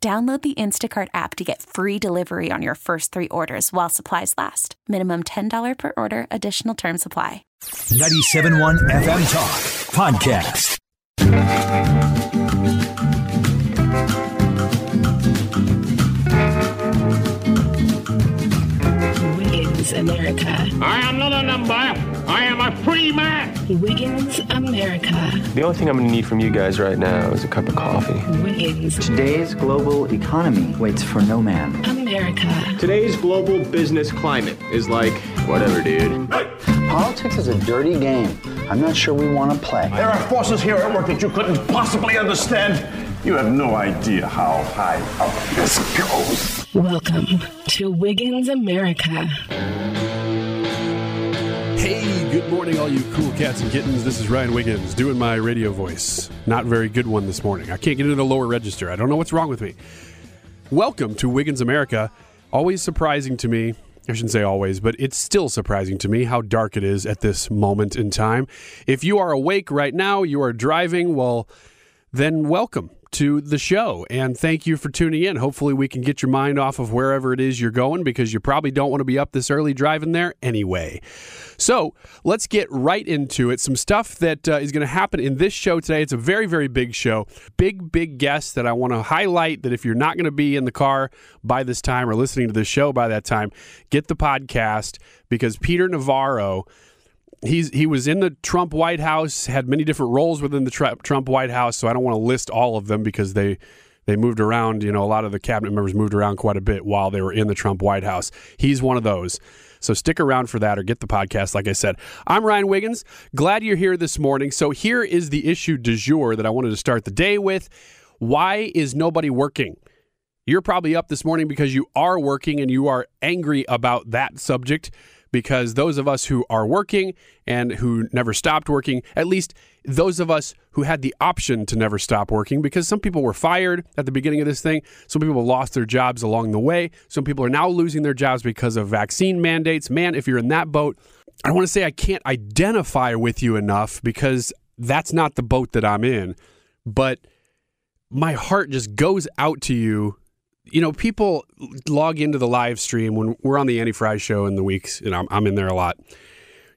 Download the Instacart app to get free delivery on your first three orders while supplies last. Minimum $10 per order, additional term supply. 97.1 FM Talk Podcast. Wiggins America. I am not a number. I am a free man. Wiggins America. The only thing I'm going to need from you guys right now is a cup of coffee. Wiggins Today's global economy waits for no man. America. Today's global business climate is like, Whatever, dude. Politics is a dirty game. I'm not sure we want to play. There are forces here at work that you couldn't possibly understand. You have no idea how high up this goes. Welcome to Wiggins America. Good morning, all you cool cats and kittens. This is Ryan Wiggins doing my radio voice. Not very good one this morning. I can't get into the lower register. I don't know what's wrong with me. Welcome to Wiggins America. Always surprising to me. I shouldn't say always, but it's still surprising to me how dark it is at this moment in time. If you are awake right now, you are driving, well, then welcome to the show and thank you for tuning in. Hopefully, we can get your mind off of wherever it is you're going because you probably don't want to be up this early driving there anyway. So, let's get right into it. Some stuff that uh, is going to happen in this show today. It's a very, very big show. Big, big guest that I want to highlight that if you're not going to be in the car by this time or listening to this show by that time, get the podcast because Peter Navarro he's he was in the Trump White House, had many different roles within the Trump White House. So I don't want to list all of them because they they moved around. You know, a lot of the cabinet members moved around quite a bit while they were in the Trump White House. He's one of those. So stick around for that or get the podcast. Like I said, I'm Ryan Wiggins. Glad you're here this morning. So here is the issue du jour that I wanted to start the day with. Why is nobody working? You're probably up this morning because you are working and you are angry about that subject because those of us who are working and who never stopped working, at least those of us who had the option to never stop working, because some people were fired at the beginning of this thing, some people lost their jobs along the way, some people are now losing their jobs because of vaccine mandates. Man, if you're in that boat, I want to say I can't identify with you enough because that's not the boat that I'm in, but my heart just goes out to you you know, people log into the live stream when we're on the Annie Frey show in the weeks, and I'm, I'm in there a lot.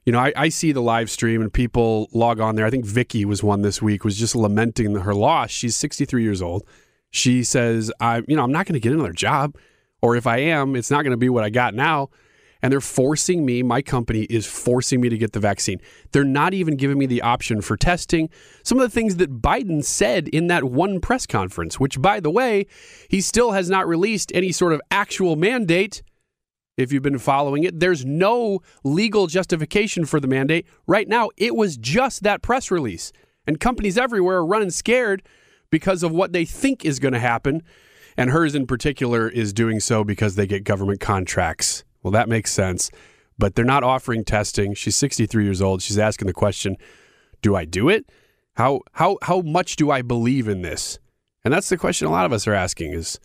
You know, I, I, see the live stream and people log on there. I think Vicky was one this week, was just lamenting her loss. She's 63 years old. She says, I, you know, I'm not going to get another job. Or if I am, it's not going to be what I got now and they're forcing me, my company is forcing me to get the vaccine. They're not even giving me the option for testing. Some of the things that Biden said in that one press conference, which, by the way, he still has not released any sort of actual mandate. If you've been following it, there's no legal justification for the mandate. Right now, it was just that press release. And companies everywhere are running scared because of what they think is going to happen. And hers in particular is doing so because they get government contracts. Well, that makes sense. But they're not offering testing. She's 63 years old. She's asking the question, do I do it? How how how much do I believe in this? And that's the question a lot of us are asking is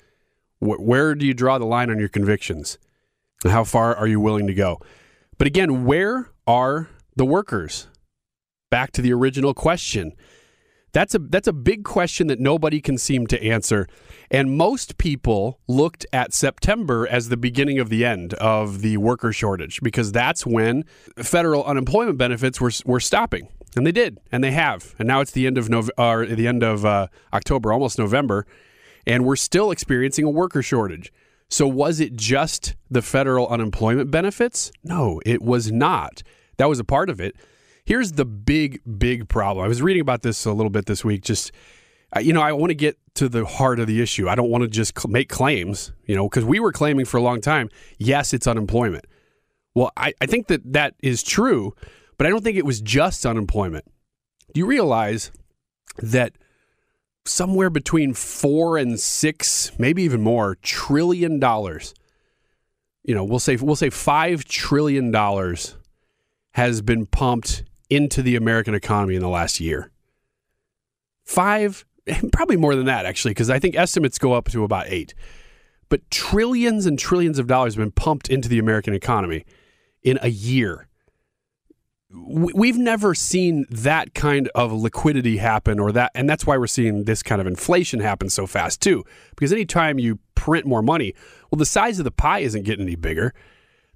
wh- where do you draw the line on your convictions? And how far are you willing to go? But again, where are the workers? Back to the original question. That's a that's a big question that nobody can seem to answer. And most people looked at September as the beginning of the end of the worker shortage because that's when federal unemployment benefits were were stopping. And they did, and they have. And now it's the end of Nov- or the end of uh, October, almost November. and we're still experiencing a worker shortage. So, was it just the federal unemployment benefits? No, it was not. That was a part of it. Here's the big, big problem. I was reading about this a little bit this week. Just, you know, I want to get to the heart of the issue. I don't want to just make claims, you know, because we were claiming for a long time, yes, it's unemployment. Well, I, I think that that is true, but I don't think it was just unemployment. Do you realize that somewhere between four and six, maybe even more, trillion dollars? You know, we'll say we'll say five trillion dollars has been pumped into the American economy in the last year. Five, probably more than that actually, because I think estimates go up to about eight. But trillions and trillions of dollars have been pumped into the American economy in a year. We've never seen that kind of liquidity happen, or that, and that's why we're seeing this kind of inflation happen so fast too. Because anytime you print more money, well, the size of the pie isn't getting any bigger.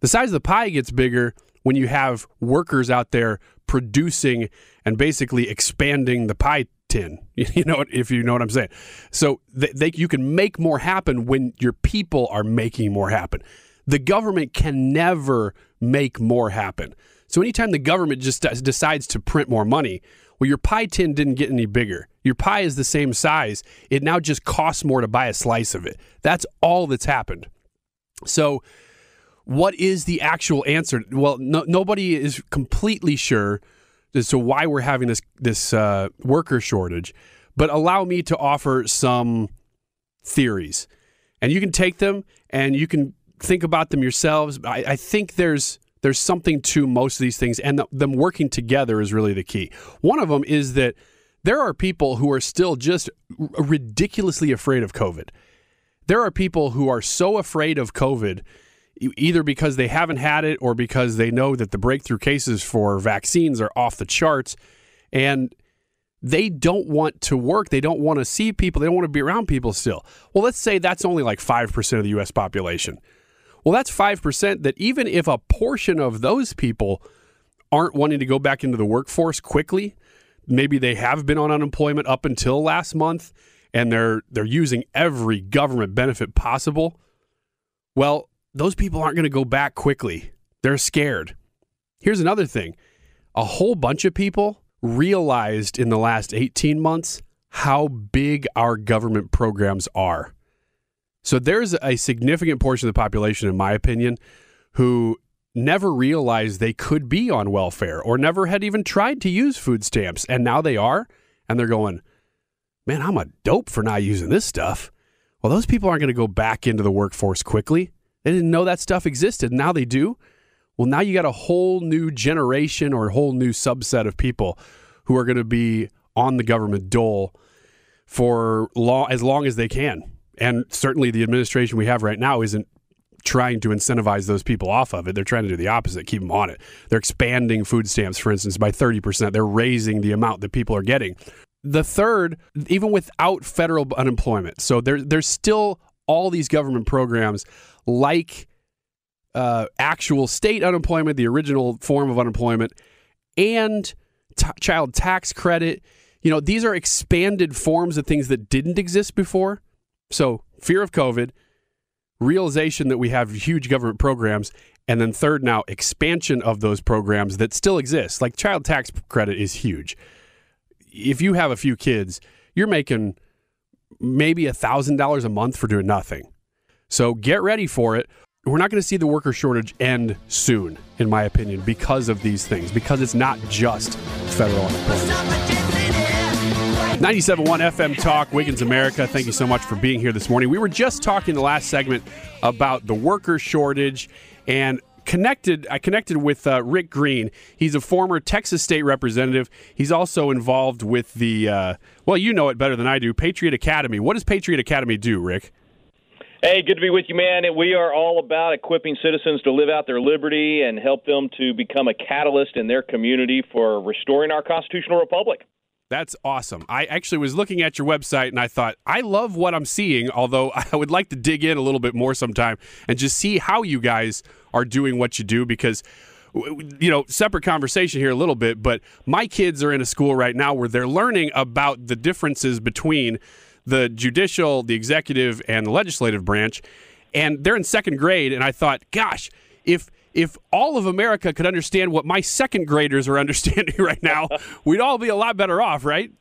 The size of the pie gets bigger when you have workers out there producing and basically expanding the pie tin. You know, if you know what I'm saying. So they, they, you can make more happen when your people are making more happen. The government can never make more happen. So anytime the government just decides to print more money, well, your pie tin didn't get any bigger. Your pie is the same size. It now just costs more to buy a slice of it. That's all that's happened. So, what is the actual answer? Well, no, nobody is completely sure as to why we're having this this uh, worker shortage. But allow me to offer some theories, and you can take them and you can think about them yourselves. I, I think there's there's something to most of these things, and the, them working together is really the key. One of them is that there are people who are still just ridiculously afraid of COVID. There are people who are so afraid of COVID, either because they haven't had it or because they know that the breakthrough cases for vaccines are off the charts, and they don't want to work. They don't want to see people. They don't want to be around people still. Well, let's say that's only like 5% of the U.S. population. Well, that's 5% that even if a portion of those people aren't wanting to go back into the workforce quickly, maybe they have been on unemployment up until last month and they're they're using every government benefit possible. Well, those people aren't going to go back quickly. They're scared. Here's another thing. A whole bunch of people realized in the last 18 months how big our government programs are. So there's a significant portion of the population, in my opinion, who never realized they could be on welfare or never had even tried to use food stamps. And now they are. And they're going, man, I'm a dope for not using this stuff. Well, those people aren't going to go back into the workforce quickly. They didn't know that stuff existed. Now they do. Well, now you got a whole new generation or a whole new subset of people who are going to be on the government dole for long, as long as they can. And certainly the administration we have right now isn't trying to incentivize those people off of it. They're trying to do the opposite, keep them on it. They're expanding food stamps, for instance, by 30%. They're raising the amount that people are getting. The third, even without federal unemployment. So there, there's still all these government programs like uh, actual state unemployment, the original form of unemployment, and t- child tax credit. You know, these are expanded forms of things that didn't exist before. So, fear of COVID, realization that we have huge government programs, and then third, now expansion of those programs that still exist. Like child tax credit is huge. If you have a few kids, you're making maybe a $1,000 a month for doing nothing. So, get ready for it. We're not going to see the worker shortage end soon, in my opinion, because of these things, because it's not just federal unemployment. 97.1 FM Talk, Wiggins America. Thank you so much for being here this morning. We were just talking the last segment about the worker shortage and connected I connected with uh, Rick Green. He's a former Texas state representative. He's also involved with the uh, well, you know it better than I do, Patriot Academy. What does Patriot Academy do, Rick? Hey, good to be with you, man. We are all about equipping citizens to live out their liberty and help them to become a catalyst in their community for restoring our constitutional republic. That's awesome. I actually was looking at your website and I thought, I love what I'm seeing, although I would like to dig in a little bit more sometime and just see how you guys are doing what you do because you know, separate conversation here a little bit, but my kids are in a school right now where they're learning about the differences between the judicial, the executive, and the legislative branch, and they're in second grade. And I thought, gosh, if if all of America could understand what my second graders are understanding right now, we'd all be a lot better off, right?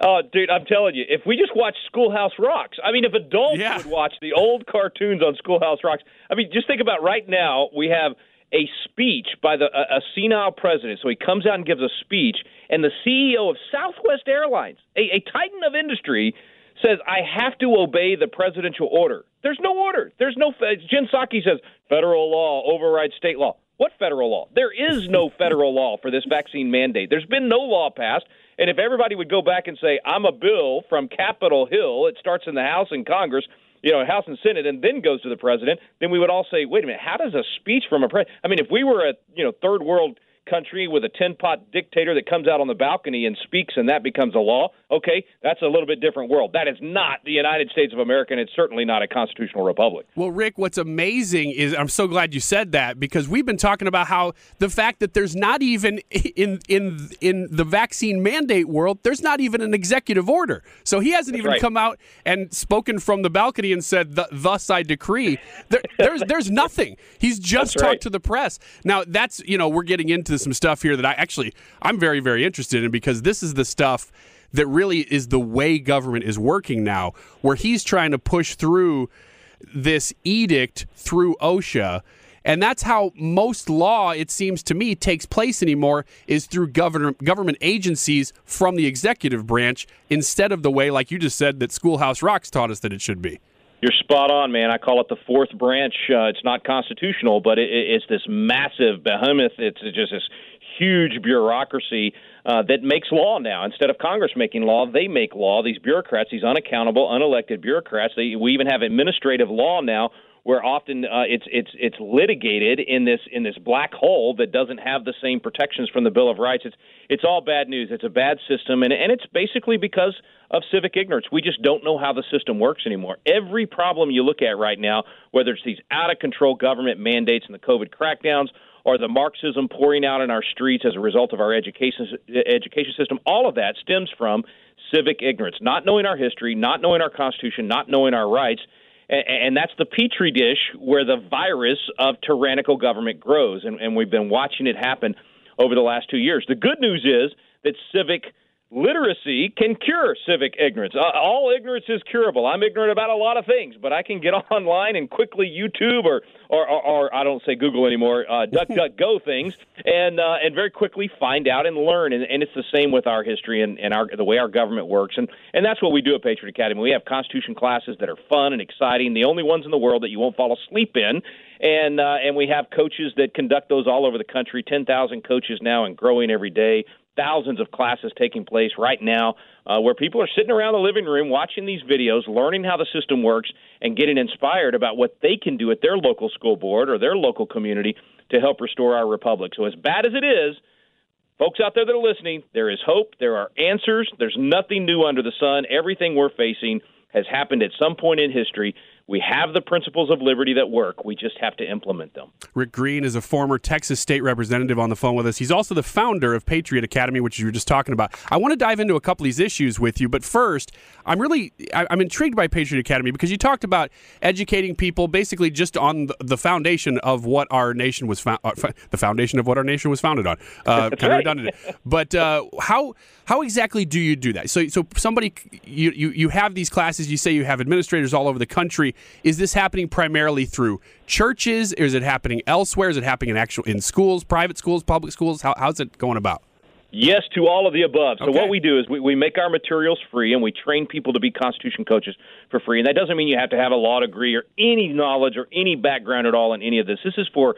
Oh, dude, I'm telling you, if we just watch Schoolhouse Rocks, I mean, if adults Yeah. would watch the old cartoons on Schoolhouse Rocks, I mean, just think about right now, we have a speech by the a, a senile president. So he comes out and gives a speech, and the CEO of Southwest Airlines, a, a titan of industry, says, "I have to obey the presidential order." There's no order. There's no. Jen Psaki says federal law overrides state law. What federal law? There is no federal law for this vaccine mandate. There's been no law passed. And if everybody would go back and say, I'm a bill from Capitol Hill, it starts in the House and Congress, you know, House and Senate, and then goes to the president, then we would all say, wait a minute, how does a speech from a president? I mean, if we were a, you know, third world country with a tin pot dictator that comes out on the balcony and speaks and that becomes a law, okay, that's a little bit different world. That is not the United States of America, and it's certainly not a constitutional republic. Well, Rick, what's amazing is I'm so glad you said that because we've been talking about how the fact that there's not even in in in the vaccine mandate world, there's not even an executive order. So he hasn't even right. come out and spoken from the balcony and said, "Thus I decree." There, there's there's nothing. He's just That's talked right. to the press. Now that's you know we're getting into some stuff here that I actually I'm very very interested in because this is the stuff that really is the way government is working now, where he's trying to push through this edict through OSHA. And that's how most law, it seems to me, takes place anymore is through government government agencies from the executive branch instead of the way, like you just said, that Schoolhouse Rocks taught us that it should be. You're spot on, man. I call it the fourth branch. Uh, it's not constitutional, but it, it- it's this massive behemoth. It's just this huge bureaucracy uh, that makes law now. Instead of Congress making law, they make law. These bureaucrats, these unaccountable, unelected bureaucrats. They, we even have administrative law now, where often uh, it's it's it's litigated in this in this black hole that doesn't have the same protections from the Bill of Rights. It's it's all bad news. It's a bad system, and and it's basically because of civic ignorance. We just don't know how the system works anymore. Every problem you look at right now, whether it's these out of control government mandates and the COVID crackdowns, or the Marxism pouring out in our streets as a result of our education education system, all of that stems from civic ignorance, not knowing our history, not knowing our Constitution, not knowing our rights. And that's the petri dish where the virus of tyrannical government grows. And we've been watching it happen over the last two years. The good news is that civic literacy can cure civic ignorance. Uh, all ignorance is curable. I'm ignorant about a lot of things, but I can get online and quickly YouTube or or, or, or I don't say Google anymore, uh, Duck Duck Go things, and uh, and very quickly find out and learn. And, and it's the same with our history and, and our the way our government works. And and that's what we do at Patriot Academy. We have Constitution classes that are fun and exciting, the only ones in the world that you won't fall asleep in. And uh, and we have coaches that conduct those all over the country. Ten thousand coaches now and growing every day thousands of classes taking place right now uh, where people are sitting around the living room watching these videos, learning how the system works, and getting inspired about what they can do at their local school board or their local community to help restore our republic. So, as bad as it is, folks out there that are listening, there is hope. There are answers. There's nothing new under the sun. Everything we're facing has happened at some point in history. We have the principles of liberty that work. We just have to implement them. Rick Green is a former Texas state representative on the phone with us. He's also the founder of Patriot Academy, which you were just talking about. I want to dive into a couple of these issues with you, but first, I'm really I'm intrigued by Patriot Academy because you talked about educating people basically just on the- the foundation of what our nation was found, uh, the foundation of what our nation was founded on. Uh, kind of redundant, but uh, how how exactly do you do that? So so somebody you, you you have these classes. You say you have administrators all over the country. Is this happening primarily through churches? Or is it happening elsewhere? Is it happening in actual in schools, private schools, public schools? How, how's it going about? Yes to all of the above. So Okay. what we do is we, we make our materials free and we train people to be Constitution coaches for free. And that doesn't mean you have to have a law degree or any knowledge or any background at all in any of this. This is for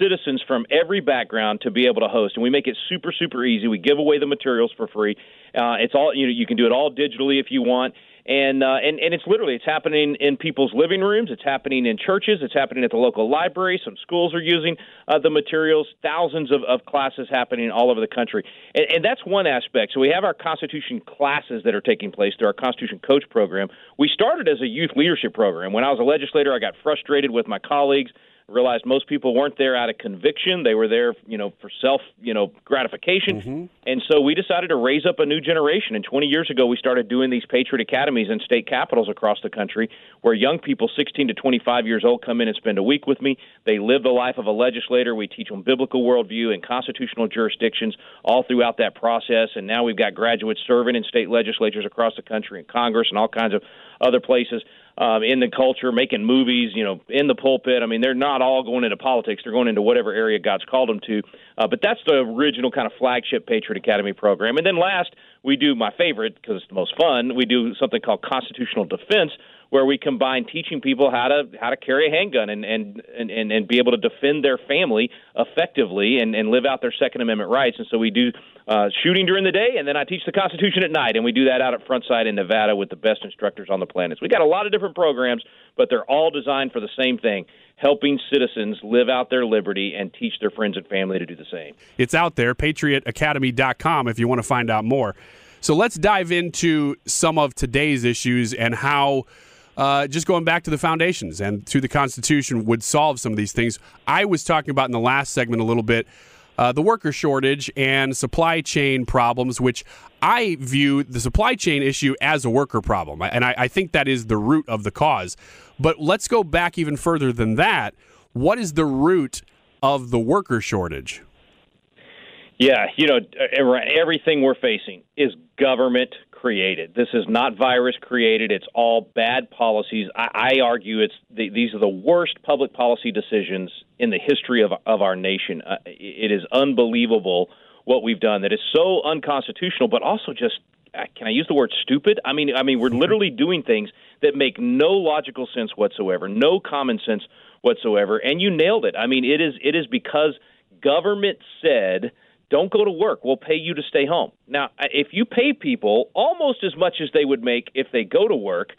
citizens from every background to be able to host. And we make it super, super easy. We give away the materials for free. Uh, it's all you know. You can do it all digitally if you want. And, uh, and and it's literally it's happening in people's living rooms. It's happening in churches. It's happening at the local library. Some schools are using uh, the materials. Thousands of, of classes happening all over the country, and, and that's one aspect. So we have our Constitution classes that are taking place through our Constitution Coach program. We started as a youth leadership program. When I was a legislator, I got frustrated with my colleagues realized most people weren't there out of conviction. They were there, you know, for self, you know, gratification. Mm-hmm. And so we decided to raise up a new generation. And 20 years ago, we started doing these Patriot Academies in state capitals across the country where young people 16 to 25 years old come in and spend a week with me. They live the life of a legislator. We teach them biblical worldview and constitutional jurisdictions all throughout that process. And now we've got graduates serving in state legislatures across the country and Congress and all kinds of other places um, in the culture, making movies, you know, in the pulpit. I mean, they're not all going into politics; they're going into whatever area God's called them to. Uh, but that's the original kind of flagship Patriot Academy program. And then last, we do my favorite because it's the most fun. We do something called constitutional defense, where we combine teaching people how to how to carry a handgun and and and, and be able to defend their family effectively and, and live out their Second Amendment rights. And so we do uh, shooting during the day, and then I teach the Constitution at night, and we do that out at Front Sight in Nevada with the best instructors on the planet. So we got a lot of different programs, but they're all designed for the same thing: helping citizens live out their liberty and teach their friends and family to do the same. It's out there, patriotacademy.com, if you want to find out more. So let's dive into some of today's issues and how uh, just going back to the foundations and to the Constitution would solve some of these things. I was talking about in the last segment a little bit uh, the worker shortage and supply chain problems, which I view the supply chain issue as a worker problem. And I, I think that is the root of the cause. But let's go back even further than that. What is the root of the worker shortage? Yeah, you know, everything we're facing is government created. This is not virus created. It's all bad policies. I, I argue it's the, these are the worst public policy decisions in the history of of our nation. Uh, it is unbelievable what we've done. That is so unconstitutional, but also just uh, can I use the word stupid? I mean, I mean, we're literally doing things that make no logical sense whatsoever, no common sense whatsoever. And you nailed it. I mean, it is it is because government said don't go to work. We'll pay you to stay home. Now, if you pay people almost as much as they would make if they go to work,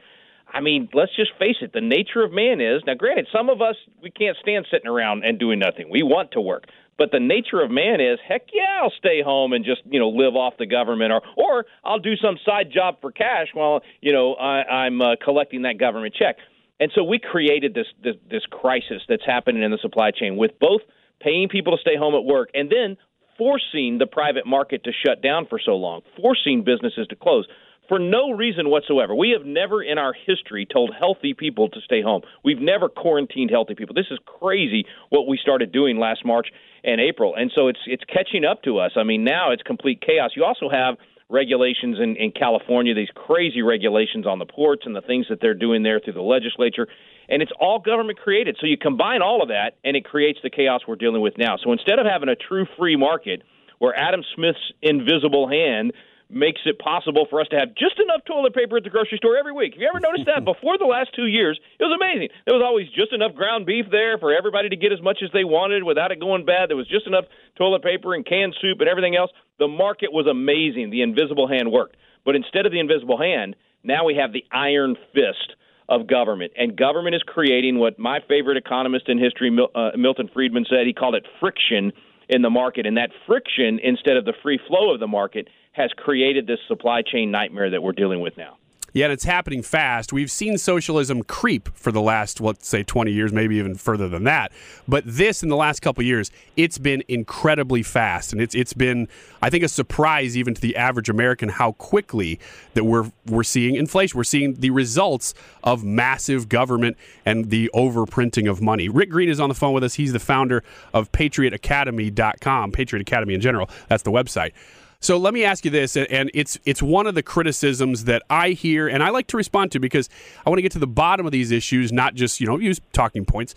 I mean, let's just face it. The nature of man is now. Granted, some of us we can't stand sitting around and doing nothing. We want to work, but the nature of man is, heck yeah, I'll stay home and just you know live off the government, or or I'll do some side job for cash while you know I, I'm uh, collecting that government check. And so we created this, this this crisis that's happening in the supply chain with both paying people to stay home at work and then forcing the private market to shut down for so long, forcing businesses to close for no reason whatsoever. We have never in our history told healthy people to stay home. We've never quarantined healthy people. This is crazy what we started doing last March and April. And so it's it's catching up to us. I mean, now it's complete chaos. You also have regulations in, in California, these crazy regulations on the ports and the things that they're doing there through the legislature. And it's all government created. So you combine all of that, and it creates the chaos we're dealing with now. So instead of having a true free market where Adam Smith's invisible hand makes it possible for us to have just enough toilet paper at the grocery store every week. Have you ever noticed that? Before the last two years, it was amazing. There was always just enough ground beef there for everybody to get as much as they wanted without it going bad. There was just enough toilet paper and canned soup and everything else. The market was amazing. The invisible hand worked. But instead of the invisible hand, now we have the iron fist of government. And government is creating what my favorite economist in history, uh, Milton Friedman, said. He called it friction in the market. And that friction, instead of the free flow of the market, has created this supply chain nightmare that we're dealing with now. And it's happening fast. We've seen socialism creep for the last, let's say, 20 years, maybe even further than that. But this, in the last couple years, it's been incredibly fast, and it's it's been, I think, a surprise even to the average American how quickly that we're we're seeing inflation. We're seeing the results of massive government and the overprinting of money. Rick Green is on the phone with us. He's the founder of PatriotAcademy.com, Patriot Academy in general. That's the website. So let me ask you this, and it's it's one of the criticisms that I hear, and I like to respond to because I want to get to the bottom of these issues, not just you know use talking points.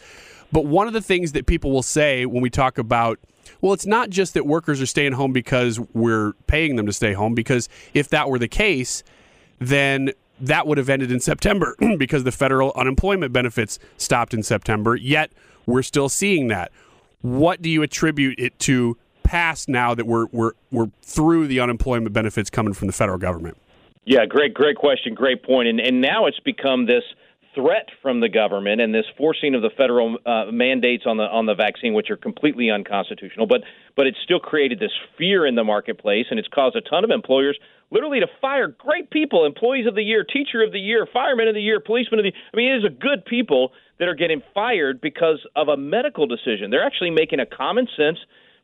But one of the things that people will say when we talk about well, it's not just that workers are staying home because we're paying them to stay home, because if that were the case, then that would have ended in September because the federal unemployment benefits stopped in September, yet we're still seeing that. What do you attribute it to past now that we're we're we're through the unemployment benefits coming from the federal government? Yeah, great, great question, great point. And and now it's become this threat from the government and this forcing of the federal uh, mandates on the on the vaccine, which are completely unconstitutional. But but it's still created this fear in the marketplace, and it's caused a ton of employers literally to fire great people, employees of the year, teacher of the year, fireman of the year, policeman of the. I mean, it is a good people that are getting fired because of a medical decision. They're actually making a common sense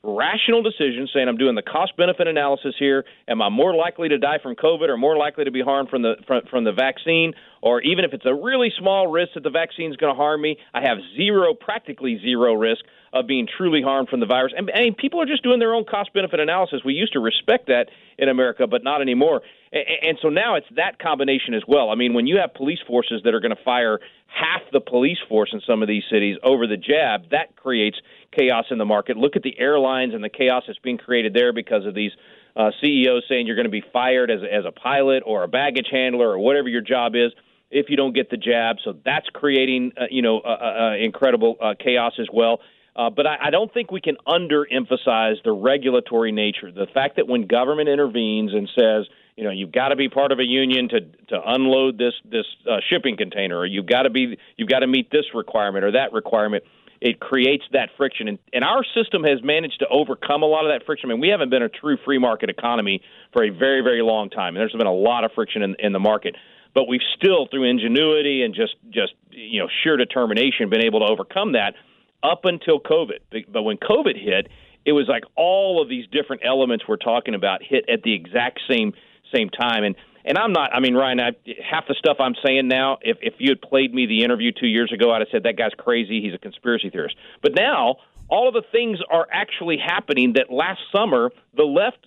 rational decision saying I'm doing the cost benefit analysis here. Am I more likely to die from COVID or more likely to be harmed from the from, from the vaccine? Or even if it's a really small risk that the vaccine is going to harm me, I have zero, practically zero risk of being truly harmed from the virus. And, and people are just doing their own cost benefit analysis. We used to respect that in America, but not anymore. And, and so now it's that combination as well. I mean, when you have police forces that are going to fire half the police force in some of these cities over the jab, that creates chaos in the market. Look at the airlines and the chaos that's being created there because of these uh, CEOs saying you're going to be fired as, as a pilot or a baggage handler or whatever your job is if you don't get the jab. So that's creating, uh, you know, uh, uh, incredible uh, chaos as well. Uh, but I, I don't think we can underemphasize the regulatory nature. The fact that when government intervenes and says, you know, you've got to be part of a union to to unload this this uh, shipping container, or you've got to be you've got to meet this requirement or that requirement. It creates that friction, and, and our system has managed to overcome a lot of that friction. I mean, we haven't been a true free market economy for a very, very long time, and there's been a lot of friction in, in the market. But we've still through ingenuity and just just you know sheer determination been able to overcome that up until covid. But when covid hit it was like all of these different elements we're talking about hit at the exact same same time. And and I'm not I mean Ryan I, half the stuff I'm saying now if if you had played me the interview 2 years ago I'd have said that guy's crazy he's a conspiracy theorist but now all of the things are actually happening that last summer the left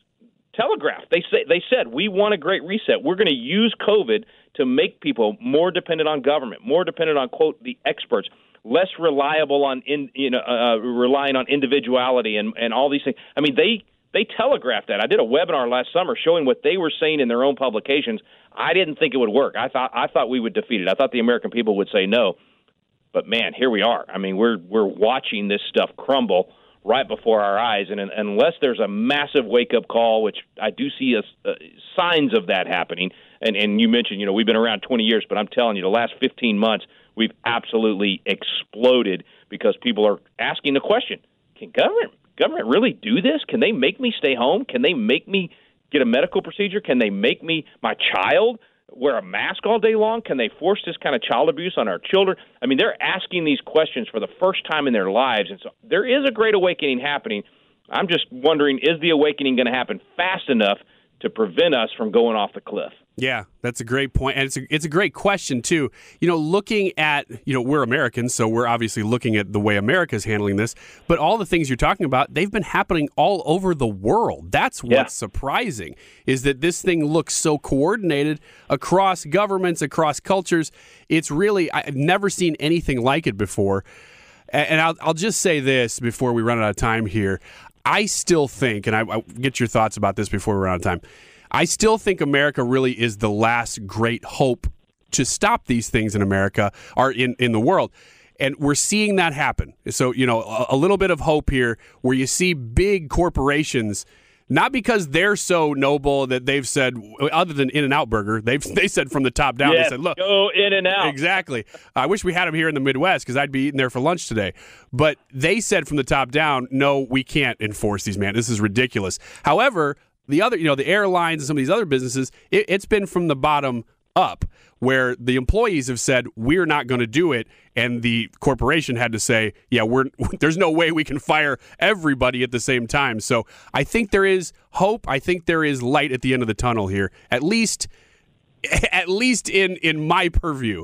telegraphed. They say they said we want a great reset. We're going to use COVID to make people more dependent on government, more dependent on quote the experts, less reliable on in you know uh, uh, relying on individuality and and all these things. I mean they they telegraphed that. I did a webinar last summer showing what they were saying in their own publications. I didn't think it would work. I thought I thought we would defeat it. I thought the American people would say no. But man, here we are. I mean, we're we're watching this stuff crumble right before our eyes. And, unless there's a massive wake up call, which I do see a, uh, signs of that happening, and, and you mentioned, you know, we've been around 20 years, but I'm telling you, the last 15 months, we've absolutely exploded because people are asking the question: Can government government really do this? Can they make me stay home? Can they make me get a medical procedure? Can they make me my child wear a mask all day long? Can they force this kind of child abuse on our children? I mean, they're asking these questions for the first time in their lives, and so there is a great awakening happening. I'm just wondering, is the awakening going to happen fast enough to prevent us from going off the cliff? Yeah, that's a great point, and it's a, it's a great question too. You know, looking at you know we're Americans, so we're obviously looking at the way America's handling this. But all the things you're talking about, they've been happening all over the world. That's what's yeah. surprising is that this thing looks so coordinated across governments, across cultures. It's really I've never seen anything like it before. And I'll, I'll just say this before we run out of time here. I still think, and I, I get your thoughts about this before we run out of time. I still think America really is the last great hope to stop these things in America or in, in the world. And we're seeing that happen. So, you know, a, a little bit of hope here where you see big corporations not because they're so noble that they've said, other than In-N-Out Burger, they've they said from the top down, yes, they said, look, go In-N-Out. Exactly. I wish we had them here in the Midwest because I'd be eating there for lunch today. But they said from the top down, no, we can't enforce these, man. This is ridiculous. However, the other, you know, the airlines and some of these other businesses, it, it's been from the bottom up where the employees have said we're not going to do it and the corporation had to say yeah we're there's no way we can fire everybody at the same time so i think there is hope i think there is light at the end of the tunnel here at least at least in in my purview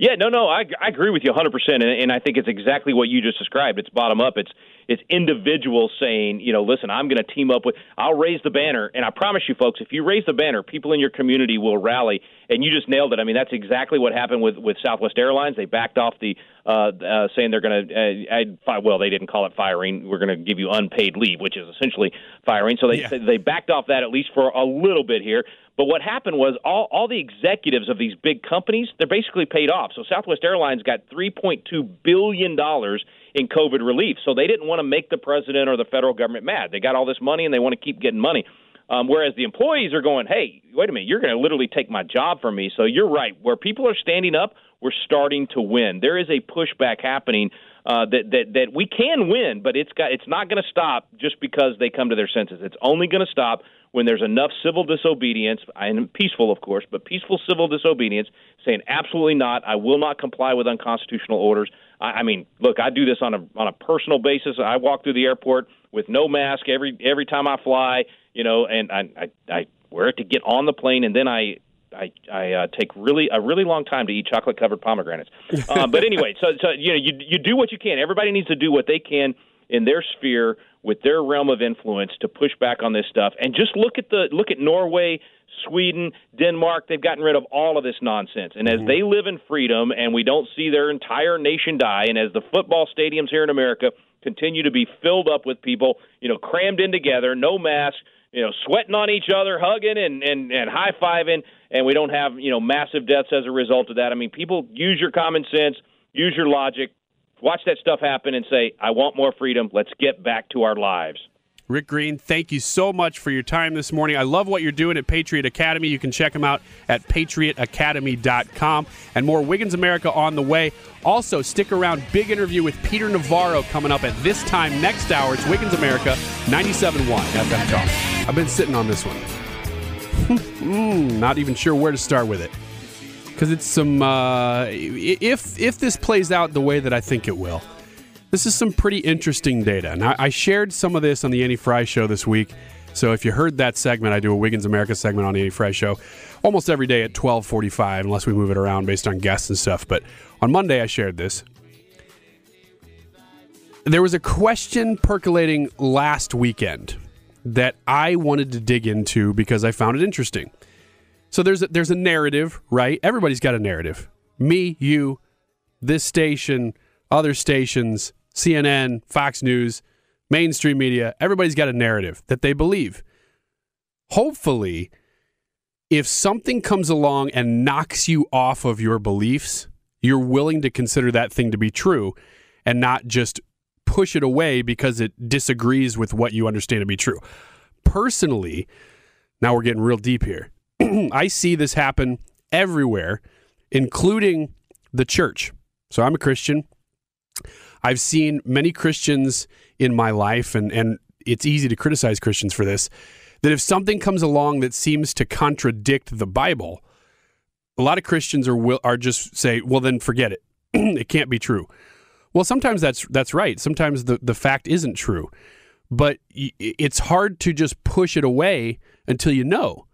yeah, no, no, I, I agree with you 100%, and, and I think it's exactly what you just described. It's bottom up. It's it's individuals saying, you know, listen, I'm going to team up with, I'll raise the banner, and I promise you, folks, if you raise the banner, people in your community will rally, and you just nailed it. I mean, that's exactly what happened with with Southwest Airlines. They backed off the uh, uh, saying they're going to, uh, well, they didn't call it firing. We're going to give you unpaid leave, which is essentially firing. So they yeah. they backed off that at least for a little bit here. But what happened was all, all the executives of these big companies, they're basically paid off. So Southwest Airlines got $3.2 billion in COVID relief. So they didn't want to make the president or the federal government mad. They got all this money and they want to keep getting money. Um, whereas the employees are going, hey, wait a minute, you're going to literally take my job from me. So you're right. Where people are standing up, we're starting to win. There is a pushback happening uh, that that that we can win, but it's got it's not going to stop just because they come to their senses. It's only going to stop when there's enough civil disobedience, and peaceful, of course, but peaceful civil disobedience, saying absolutely not, I will not comply with unconstitutional orders. I, I mean, look, I do this on a on a personal basis. I walk through the airport with no mask every every time I fly, you know, and I I, I wear it to get on the plane, and then I I, I uh, take really a really long time to eat chocolate covered pomegranates. Um, but anyway, so so you know you you do what you can. Everybody needs to do what they can in their sphere with their realm of influence to push back on this stuff. And just look at the look at Norway, Sweden, Denmark. They've gotten rid of all of this nonsense. And as mm-hmm. they live in freedom, and we don't see their entire nation die, and as the football stadiums here in America continue to be filled up with people, you know, crammed in together, no mask you know, sweating on each other, hugging and and and high fiving, and we don't have you know massive deaths as a result of that. I mean, people use your common sense, use your logic, watch that stuff happen, and say, "I want more freedom. Let's get back to our lives." Rick Green, thank you so much for your time this morning. I love what you're doing at Patriot Academy. You can check them out at patriotacademy.com. And more Wiggins America on the way. Also, stick around. Big interview with Peter Navarro coming up at this time next hour. It's Wiggins America, 97.1 FM Talk. I've been sitting on this one. mm, not even sure where to start with it. Because it's some. Uh, if if this plays out the way that I think it will, this is some pretty interesting data. And I, shared some of this on the Annie Frey show this week. So if you heard that segment, I do a Wiggins America segment on the Annie Frey show almost every day at 1245, unless we move it around based on guests and stuff. But on Monday, I shared this. There was a question percolating last weekend that I wanted to dig into because I found it interesting. So there's a, there's a narrative, right? Everybody's got a narrative. Me, you, this station, other stations, CNN, Fox News, mainstream media, everybody's got a narrative that they believe. Hopefully, if something comes along and knocks you off of your beliefs, you're willing to consider that thing to be true and not just push it away because it disagrees with what you understand to be true. Personally, now we're getting real deep here. I see this happen everywhere, including the church. So I'm a Christian. I've seen many Christians in my life, and, and it's easy to criticize Christians for this, that if something comes along that seems to contradict the Bible, a lot of Christians are will are just say, well, then forget it. it can't be true. Well, sometimes that's that's right. Sometimes the, the fact isn't true, but it's hard to just push it away until you know.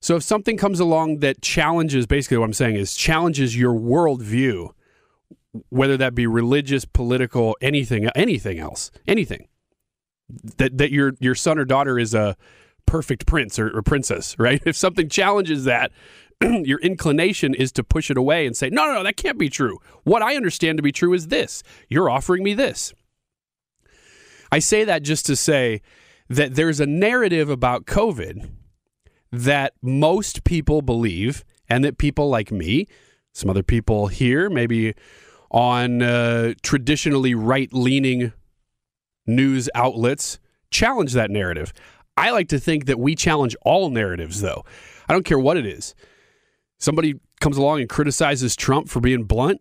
So if something comes along that challenges, basically what I'm saying is challenges your worldview, whether that be religious, political, anything, anything else, anything. That that your your son or daughter is a perfect prince or, or princess, right? If something challenges that, your inclination is to push it away and say, no, no, no, that can't be true. What I understand to be true is this. You're offering me this. I say that just to say that there's a narrative about COVID that most people believe, and that people like me, some other people here, maybe on uh, traditionally right leaning news outlets challenge that narrative. I like to think that we challenge all narratives, though. I don't care what it is. Somebody comes along and criticizes Trump for being blunt.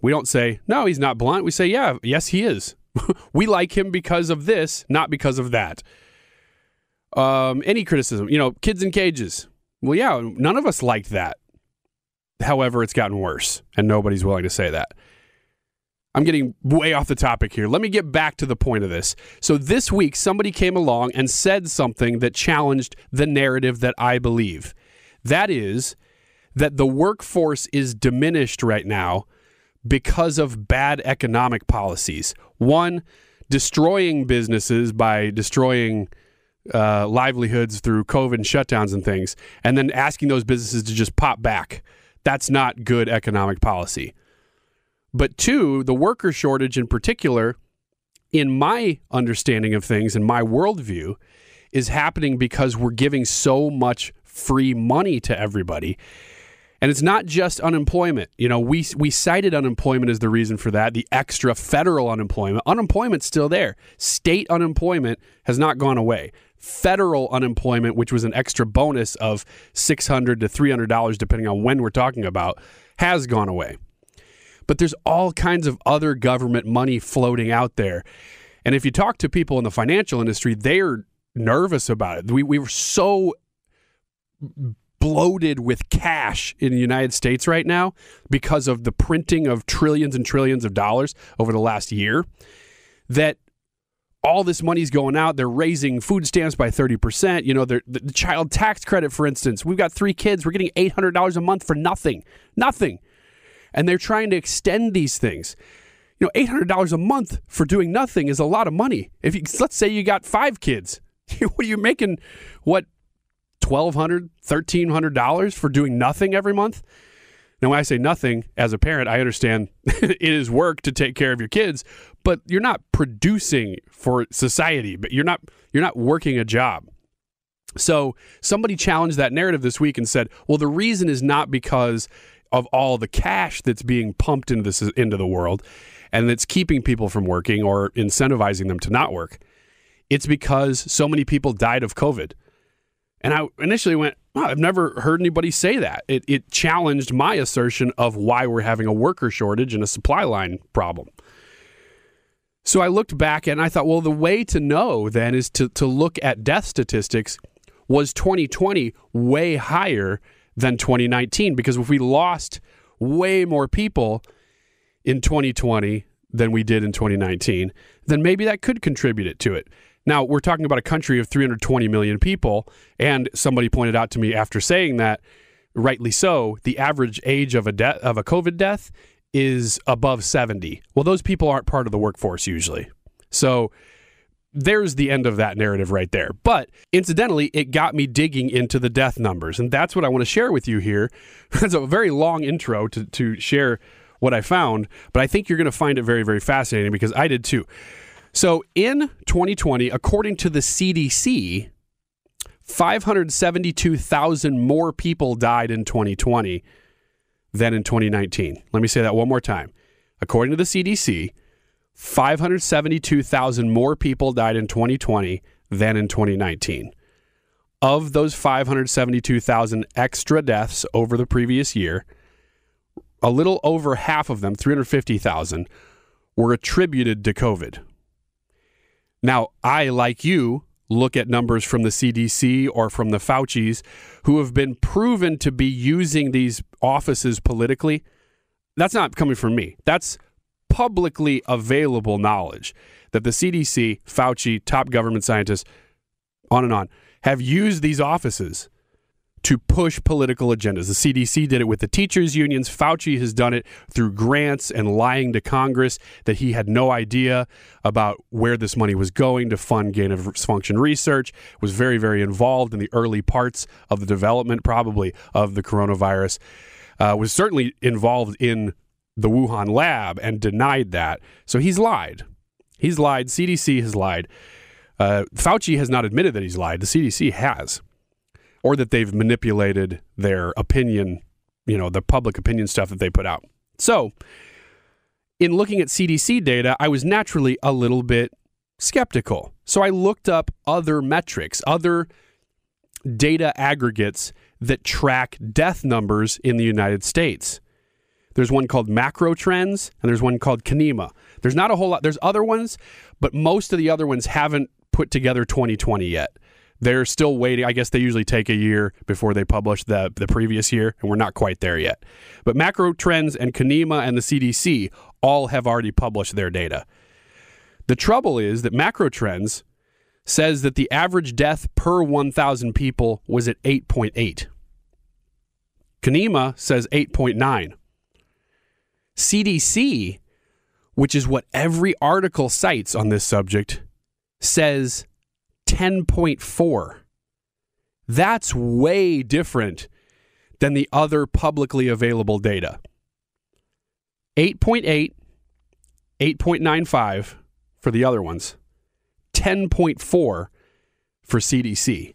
We don't say, no, he's not blunt. We say, yeah, yes, he is. we like him because of this, not because of that. Um, any criticism, you know, kids in cages. Well, yeah, none of us liked that. However, it's gotten worse, and nobody's willing to say that. I'm getting way off the topic here. Let me get back to the point of this. So, this week, somebody came along and said something that challenged the narrative that I believe. That is, that the workforce is diminished right now because of bad economic policies. One, destroying businesses by destroying uh, livelihoods through COVID and shutdowns and things, and then asking those businesses to just pop back. That's not good economic policy. But two, the worker shortage in particular, in my understanding of things and my worldview, is happening because we're giving so much free money to everybody. And it's not just unemployment. You know, we we cited unemployment as the reason for that, the extra federal unemployment. Unemployment's still there. State unemployment has not gone away. Federal unemployment, which was an extra bonus of 600 to $300 depending on when we're talking about, has gone away but there's all kinds of other government money floating out there. And if you talk to people in the financial industry, they're nervous about it. We we were so bloated with cash in the United States right now because of the printing of trillions and trillions of dollars over the last year that all this money's going out. They're raising food stamps by 30%. You know, the, the child tax credit, for instance. We've got three kids. We're getting $800 a month for nothing. Nothing. And they're trying to extend these things. You know, $800 a month for doing nothing is a lot of money. If you, let's say you got five kids, what are you making? What, $1,200, $1,300 for doing nothing every month? Now, when I say nothing, as a parent, I understand it is work to take care of your kids, but you're not producing for society. But you're not you're not working a job. So somebody challenged that narrative this week and said, "Well, the reason is not because of all the cash that's being pumped into this into the world, and that's keeping people from working or incentivizing them to not work. It's because so many people died of COVID." And I initially went, oh, I've never heard anybody say that. It, it challenged my assertion of why we're having a worker shortage and a supply line problem. So I looked back and I thought, well, the way to know then is to, to look at death statistics. Was 2020 way higher than 2019? Because if we lost way more people in 2020 than we did in 2019, then maybe that could contribute it to it. Now, we're talking about a country of 320 million people, and somebody pointed out to me after saying that, rightly so, the average age of a death of a COVID death is above 70. Well, those people aren't part of the workforce usually. So there's the end of that narrative right there. But incidentally, it got me digging into the death numbers, and that's what I want to share with you here. That's a very long intro to, to share what I found, but I think you're going to find it very, very fascinating because I did too. So in 2020, according to the CDC, 572,000 more people died in 2020 than in 2019. Let me say that one more time. According to the CDC, 572,000 more people died in 2020 than in 2019. Of those 572,000 extra deaths over the previous year, a little over half of them, 350,000, were attributed to COVID. Now, I, like you, look at numbers from the CDC or from the Fauci's who have been proven to be using these offices politically. That's not coming from me. That's publicly available knowledge that the CDC, Fauci, top government scientists, on and on, have used these offices to push political agendas. The CDC did it with the teachers' unions. Fauci has done it through grants and lying to Congress that he had no idea about where this money was going to fund gain of function research. Was very, very involved in the early parts of the development, probably of the coronavirus. Uh, was certainly involved in the Wuhan lab and denied that. So he's lied. He's lied. CDC has lied. Uh, Fauci has not admitted that he's lied. The CDC has or that they've manipulated their opinion, you know, the public opinion stuff that they put out. So, in looking at CDC data, I was naturally a little bit skeptical. So I looked up other metrics, other data aggregates that track death numbers in the United States. There's one called Macro Trends and there's one called Knoema. There's not a whole lot. There's other ones, but most of the other ones haven't put together 2020 yet. They're still waiting. I guess they usually take a year before they publish the, the previous year, and we're not quite there yet. But Macro Trends and Knoema and the CDC all have already published their data. The trouble is that Macro Trends says that the average death per 1,000 people was at 8.8. Knoema says 8.9. CDC, which is what every article cites on this subject, says 10.4. That's way different than the other publicly available data. 8.8, 8.95 for the other ones, 10.4 for CDC.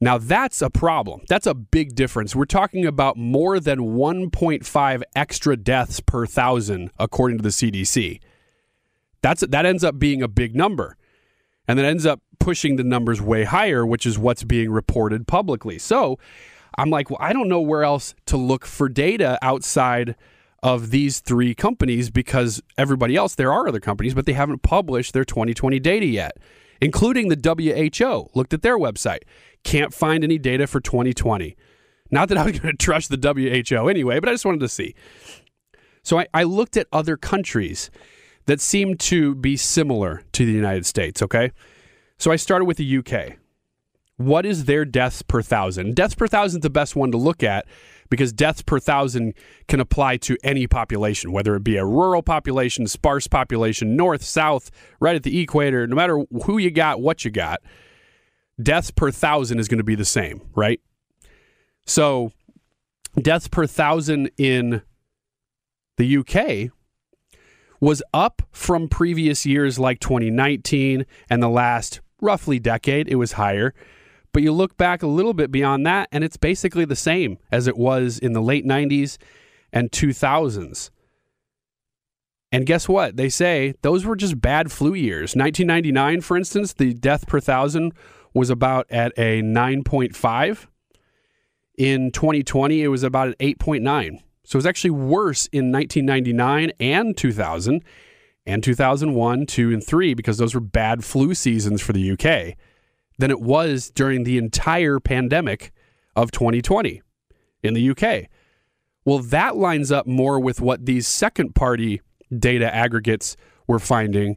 Now that's a problem. That's a big difference. We're talking about more than 1.5 extra deaths per thousand, according to the CDC. That's that ends up being a big number, and that ends up pushing the numbers way higher, which is what's being reported publicly. So I'm like, well, I don't know where else to look for data outside of these three companies because everybody else, there are other companies, but they haven't published their 2020 data yet. including the WHO. Looked at their website. Can't find any data for 2020. Not that I was going to trust the WHO anyway, but I just wanted to see. So I, I looked at other countries that seem to be similar to the United States, okay? So I started with the UK. What is their deaths per thousand? Deaths per thousand is the best one to look at because deaths per thousand can apply to any population, whether it be a rural population, sparse population, north, south, right at the equator, no matter who you got, what you got, deaths per thousand is going to be the same, right? So, deaths per thousand in the UK was up from previous years like 2019 and the last roughly decade. It was higher. But you look back a little bit beyond that, and it's basically the same as it was in the late 90s and 2000s. And guess what? They say those were just bad flu years. 1999, for instance, the death per thousand was about at a 9.5. In 2020, it was about an 8.9. So it was actually worse in 1999 and 2000 and 2001, 2, and 3 because those were bad flu seasons for the UK than it was during the entire pandemic of 2020 in the UK. Well, that lines up more with what these second party data aggregates were finding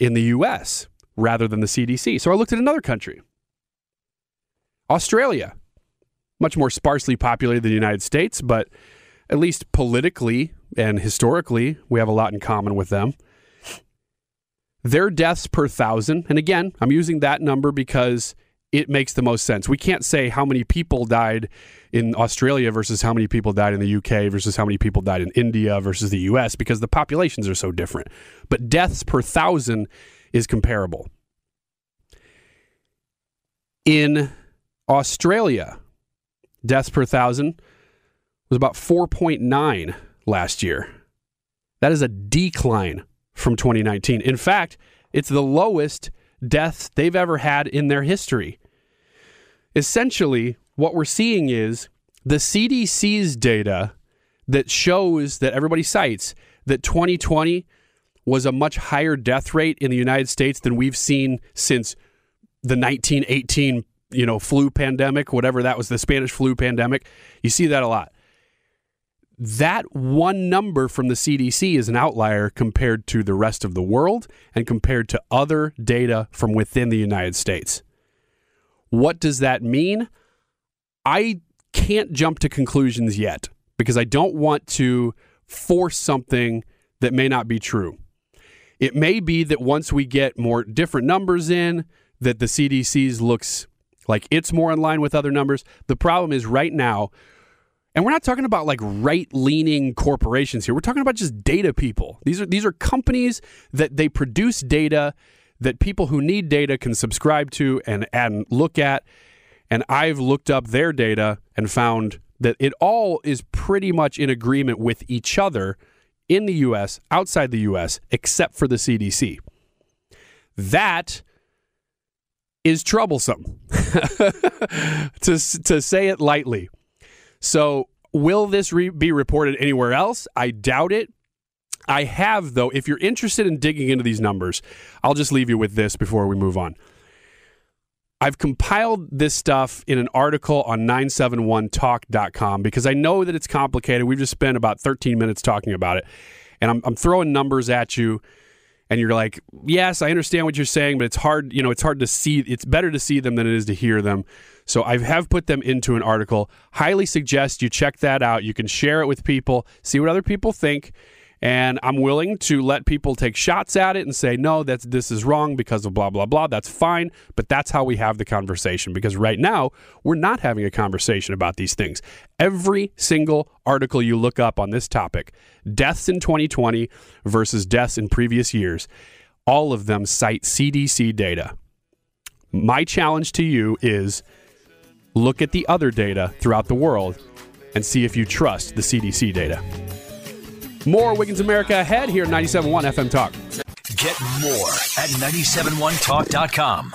in the US rather than the CDC. So I looked at another country Australia, much more sparsely populated than the United States, but at least politically and historically, we have a lot in common with them. Their deaths per thousand, and again, I'm using that number because it makes the most sense. We can't say how many people died in Australia versus how many people died in the UK versus how many people died in India versus the US because the populations are so different. But deaths per thousand is comparable. In Australia, deaths per thousand was about 4.9 last year. That is a decline from 2019. In fact, it's the lowest deaths they've ever had in their history. Essentially, what we're seeing is the CDC's data that shows that everybody cites that 2020 was a much higher death rate in the United States than we've seen since the 1918, you know, flu pandemic, whatever that was, the Spanish flu pandemic. You see that a lot that one number from the CDC is an outlier compared to the rest of the world and compared to other data from within the United States. What does that mean? I can't jump to conclusions yet because I don't want to force something that may not be true. It may be that once we get more different numbers in, that the CDC's looks like it's more in line with other numbers. The problem is right now, and we're not talking about like right-leaning corporations here. We're talking about just data people. These are these are companies that they produce data that people who need data can subscribe to and and look at. And I've looked up their data and found that it all is pretty much in agreement with each other in the US, outside the US, except for the CDC. That is troublesome, to, to say it lightly. So, will this re- be reported anywhere else? I doubt it. I have, though, if you're interested in digging into these numbers, I'll just leave you with this before we move on. I've compiled this stuff in an article on 971talk.com because I know that it's complicated. We've just spent about 13 minutes talking about it. And I'm, I'm throwing numbers at you and you're like, yes, I understand what you're saying, but it's hard, you know, it's hard to see. It's better to see them than it is to hear them. So I have put them into an article. Highly suggest you check that out. You can share it with people, see what other people think. And I'm willing to let people take shots at it and say, no, that's this is wrong because of blah, blah, blah. That's fine. But that's how we have the conversation because right now we're not having a conversation about these things. Every single article you look up on this topic, deaths in 2020 versus deaths in previous years, all of them cite CDC data. My challenge to you is look at the other data throughout the world and see if you trust the CDC data. More Wiggins America ahead here at 97.1 FM Talk. Get more at 971talk.com.